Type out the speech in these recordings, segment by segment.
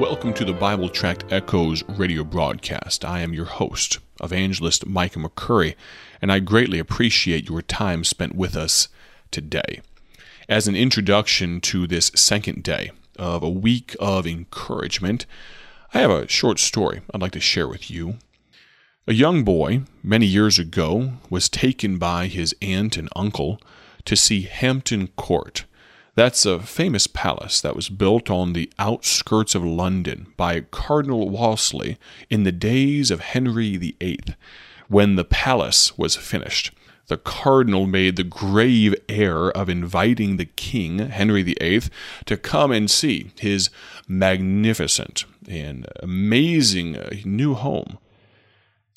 Welcome to the Bible Tract Echoes radio broadcast. I am your host, evangelist Micah McCurry, and I greatly appreciate your time spent with us today. As an introduction to this second day of a week of encouragement, I have a short story I'd like to share with you. A young boy, many years ago, was taken by his aunt and uncle to see Hampton Court that's a famous palace that was built on the outskirts of London by Cardinal Wolsey in the days of Henry VIII. When the palace was finished, the cardinal made the grave error of inviting the king, Henry VIII, to come and see his magnificent and amazing uh, new home.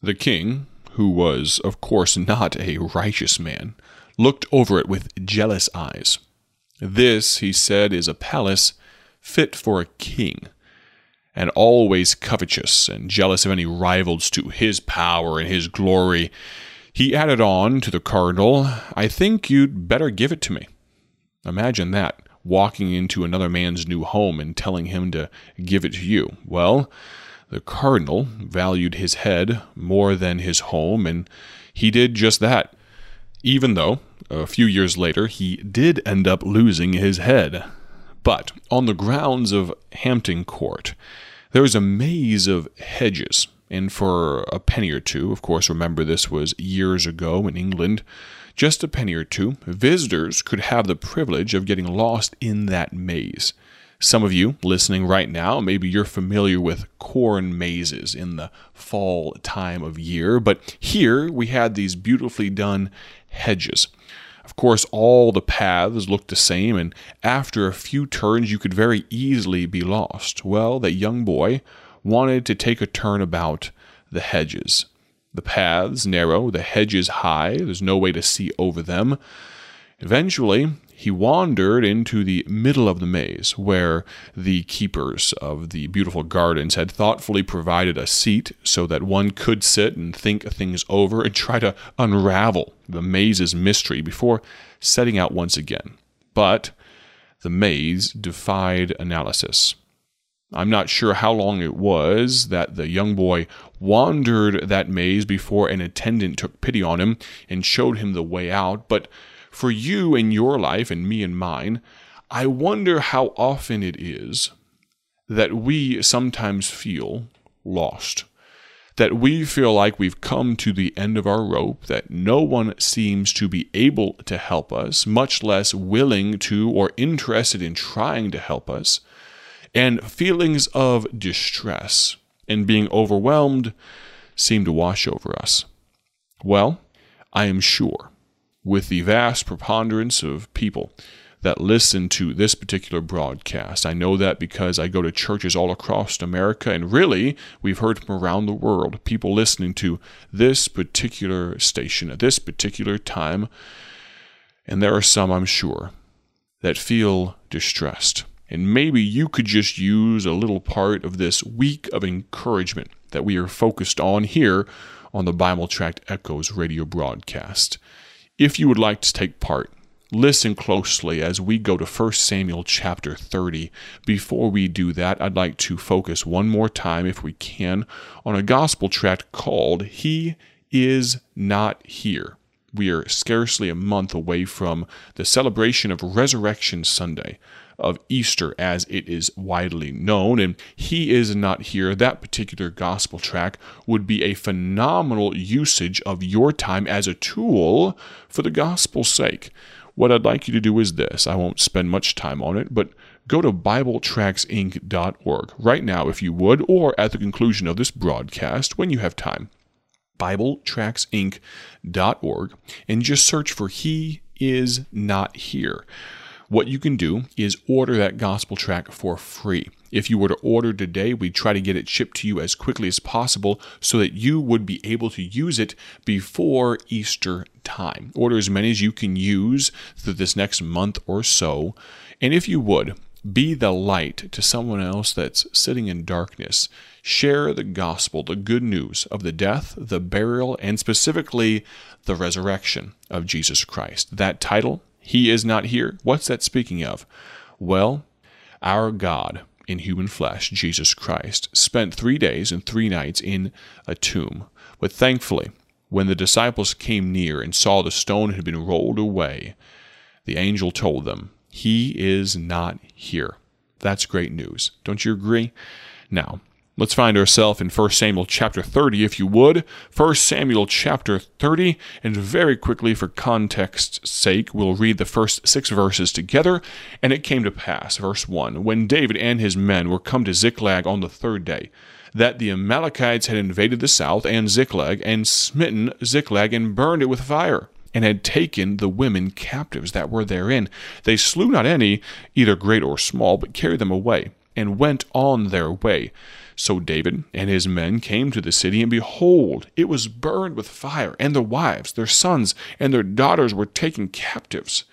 The king, who was, of course, not a righteous man, looked over it with jealous eyes this, he said, is a palace fit for a king, and always covetous and jealous of any rivals to his power and his glory. He added on to the cardinal, I think you'd better give it to me. Imagine that, walking into another man's new home and telling him to give it to you. Well, the cardinal valued his head more than his home, and he did just that even though a few years later he did end up losing his head. But on the grounds of Hampton Court, there was a maze of hedges, and for a penny or two, of course, remember this was years ago in England, just a penny or two, visitors could have the privilege of getting lost in that maze. Some of you listening right now, maybe you're familiar with corn mazes in the fall time of year, but here we had these beautifully done hedges. Of course, all the paths looked the same, and after a few turns, you could very easily be lost. Well, that young boy wanted to take a turn about the hedges. The paths narrow, the hedges high, there's no way to see over them. Eventually, he wandered into the middle of the maze, where the keepers of the beautiful gardens had thoughtfully provided a seat so that one could sit and think things over and try to unravel the maze's mystery before setting out once again. But the maze defied analysis. I'm not sure how long it was that the young boy wandered that maze before an attendant took pity on him and showed him the way out, but for you and your life and me and mine, I wonder how often it is that we sometimes feel lost. That we feel like we've come to the end of our rope, that no one seems to be able to help us, much less willing to or interested in trying to help us, and feelings of distress and being overwhelmed seem to wash over us. Well, I am sure with the vast preponderance of people that listen to this particular broadcast. I know that because I go to churches all across America, and really, we've heard from around the world people listening to this particular station at this particular time. And there are some, I'm sure, that feel distressed. And maybe you could just use a little part of this week of encouragement that we are focused on here on the Bible Tract Echoes radio broadcast. If you would like to take part, listen closely as we go to 1 Samuel chapter 30. Before we do that, I'd like to focus one more time, if we can, on a gospel tract called He Is Not Here. We are scarcely a month away from the celebration of Resurrection Sunday of Easter as it is widely known, and he is not here. That particular gospel tract would be a phenomenal usage of your time as a tool for the gospel's sake. What I'd like you to do is this I won't spend much time on it, but go to BibleTractsInc.org right now, if you would, or at the conclusion of this broadcast when you have time. BibleTractsInc.org and just search for He is Not Here what you can do is order that gospel tract for free. If you were to order today, we'd try to get it shipped to you as quickly as possible so that you would be able to use it before Easter time. Order as many as you can use through this next month or so. And if you would, be the light to someone else that's sitting in darkness. Share the gospel, the good news of the death, the burial, and specifically the resurrection of Jesus Christ. That title he is not here. What's that speaking of? Well, our God in human flesh, Jesus Christ, spent three days and three nights in a tomb. But thankfully, when the disciples came near and saw the stone had been rolled away, the angel told them, He is not here. That's great news. Don't you agree? Now, Let's find ourselves in 1 Samuel chapter 30, if you would. 1 Samuel chapter 30, and very quickly, for context's sake, we'll read the first six verses together. And it came to pass, verse 1, when David and his men were come to Ziklag on the third day, that the Amalekites had invaded the south and Ziklag, and smitten Ziklag, and burned it with fire and had taken the women captives that were therein. They slew not any, either great or small, but carried them away, and went on their way. So David and his men came to the city, and behold, it was burned with fire, and their wives, their sons, and their daughters were taken captives.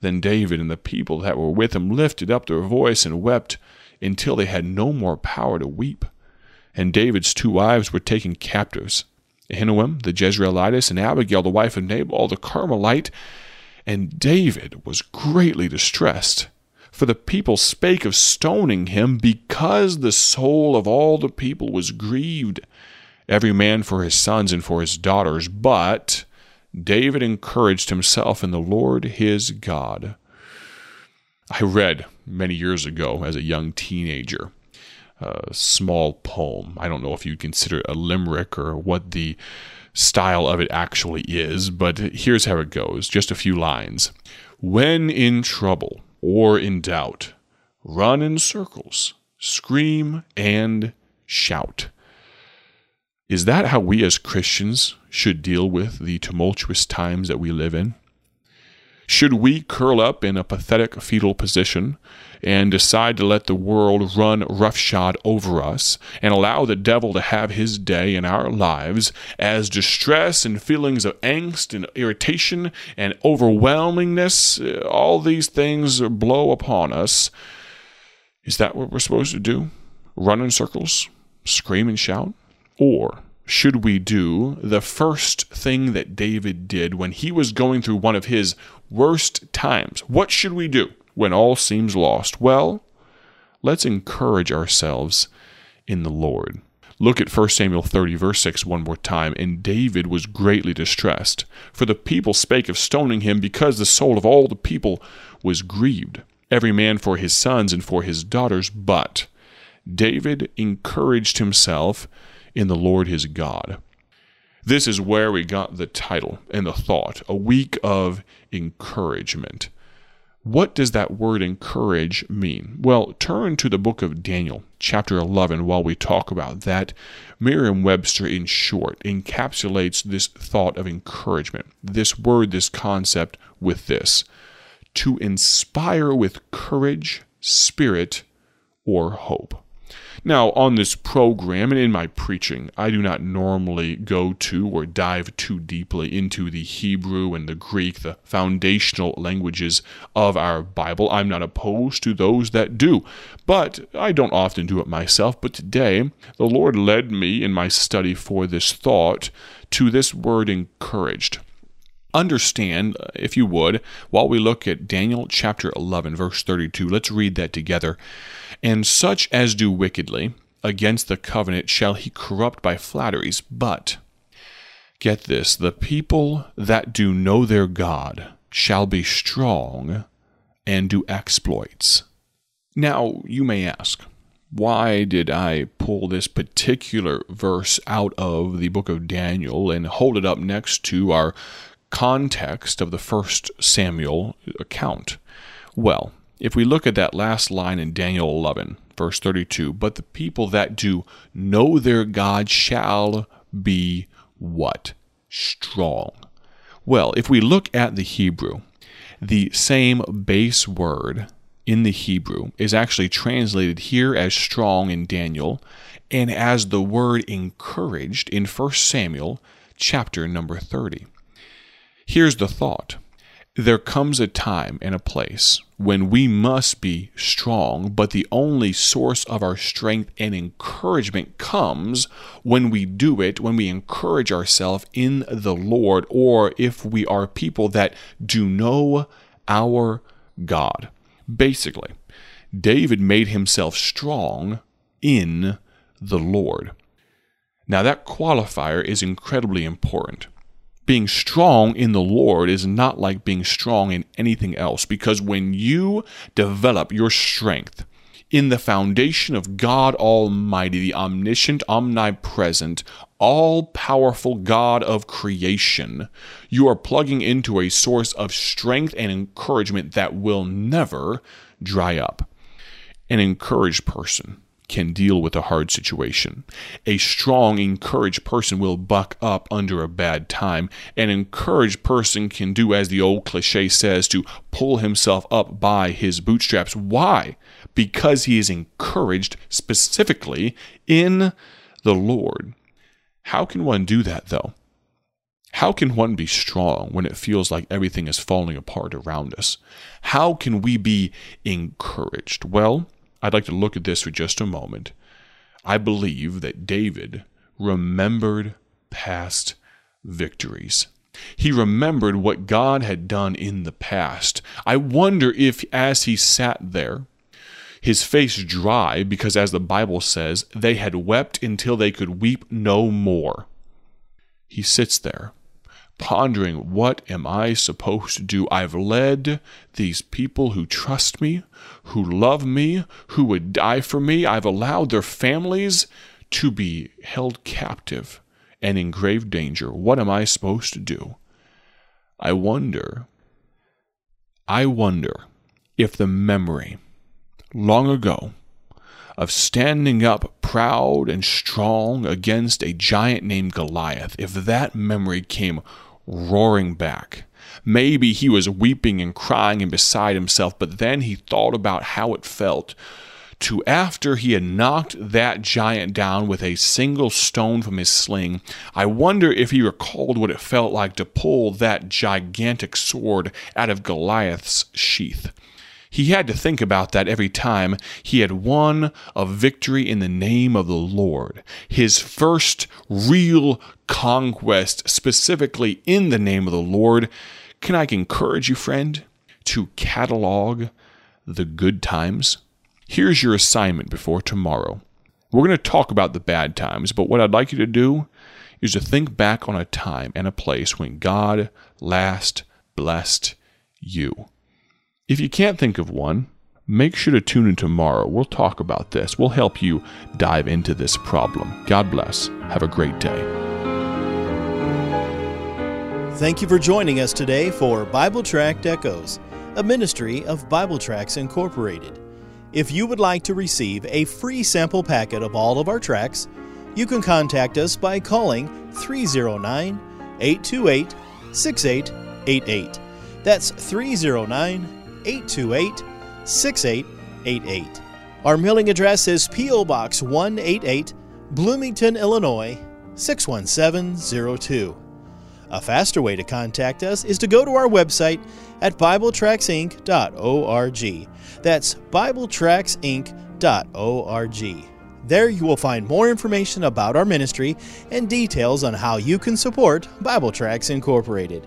Then David and the people that were with him lifted up their voice and wept until they had no more power to weep. And David's two wives were taken captives Ahinoam the Jezreelitess, and Abigail the wife of Nabal the Carmelite. And David was greatly distressed for the people spake of stoning him because the soul of all the people was grieved, every man for his sons and for his daughters. But David encouraged himself in the Lord his God. I read many years ago as a young teenager a small poem. I don't know if you'd consider it a limerick or what the style of it actually is, but here's how it goes just a few lines. When in trouble, or in doubt, run in circles, scream, and shout. Is that how we as Christians should deal with the tumultuous times that we live in? Should we curl up in a pathetic fetal position and decide to let the world run roughshod over us and allow the devil to have his day in our lives as distress and feelings of angst and irritation and overwhelmingness, uh, all these things blow upon us? Is that what we're supposed to do? Run in circles? Scream and shout? Or should we do the first thing that David did when he was going through one of his worst times? What should we do when all seems lost? Well, let's encourage ourselves in the Lord. Look at 1 Samuel 30, verse 6, one more time. And David was greatly distressed, for the people spake of stoning him, because the soul of all the people was grieved, every man for his sons and for his daughters. But David encouraged himself in the Lord his God. This is where we got the title and the thought a week of encouragement. What does that word encourage mean? Well, turn to the book of Daniel, chapter 11, while we talk about that. Merriam Webster, in short, encapsulates this thought of encouragement, this word, this concept, with this to inspire with courage, spirit, or hope. Now, on this program and in my preaching, I do not normally go to or dive too deeply into the Hebrew and the Greek, the foundational languages of our Bible. I'm not opposed to those that do, but I don't often do it myself. But today, the Lord led me in my study for this thought to this word encouraged understand, uh, if you would, while we look at Daniel chapter 11, verse 32. Let's read that together. And such as do wickedly against the covenant shall he corrupt by flatteries. But, get this, the people that do know their God shall be strong and do exploits. Now, you may ask, why did I pull this particular verse out of the book of Daniel and hold it up next to our context of the first Samuel account? Well, if we look at that last line in Daniel 11, verse 32, but the people that do know their God shall be what? Strong. Well, if we look at the Hebrew, the same base word in the Hebrew is actually translated here as strong in Daniel and as the word encouraged in 1 Samuel chapter number 30. Here's the thought there comes a time and a place when we must be strong, but the only source of our strength and encouragement comes when we do it, when we encourage ourselves in the Lord, or if we are people that do know our God. Basically, David made himself strong in the Lord. Now, that qualifier is incredibly important. Being strong in the Lord is not like being strong in anything else because when you develop your strength in the foundation of God Almighty, the omniscient, omnipresent, all powerful God of creation, you are plugging into a source of strength and encouragement that will never dry up. An encouraged person can deal with a hard situation. A strong, encouraged person will buck up under a bad time. An encouraged person can do as the old cliche says to pull himself up by his bootstraps. Why? Because he is encouraged specifically in the Lord. How can one do that though? How can one be strong when it feels like everything is falling apart around us? How can we be encouraged? Well, I'd like to look at this for just a moment. I believe that David remembered past victories. He remembered what God had done in the past. I wonder if, as he sat there, his face dry, because as the Bible says, they had wept until they could weep no more. He sits there pondering, what am I supposed to do? I've led these people who trust me, who love me, who would die for me. I've allowed their families to be held captive and in grave danger. What am I supposed to do? I wonder, I wonder if the memory long ago of standing up proud and strong against a giant named Goliath, if that memory came roaring back. Maybe he was weeping and crying and beside himself, but then he thought about how it felt to after he had knocked that giant down with a single stone from his sling, I wonder if he recalled what it felt like to pull that gigantic sword out of Goliath's sheath. He had to think about that every time he had won a victory in the name of the Lord. His first real conquest, specifically in the name of the Lord. Can I encourage you, friend, to catalog the good times? Here's your assignment before tomorrow. We're going to talk about the bad times, but what I'd like you to do is to think back on a time and a place when God last blessed you. If you can't think of one, make sure to tune in tomorrow. We'll talk about this. We'll help you dive into this problem. God bless. Have a great day. Thank you for joining us today for Bible Tract Echoes, a ministry of Bible Tracts Incorporated. If you would like to receive a free sample packet of all of our tracts, you can contact us by calling 309 828 6888. That's 309 828 6888. Our mailing address is P.O. Box 188, Bloomington, Illinois 61702. A faster way to contact us is to go to our website at BibleTractsInc.org. That's BibleTractsInc.org. There you will find more information about our ministry and details on how you can support Bible Tracts Incorporated.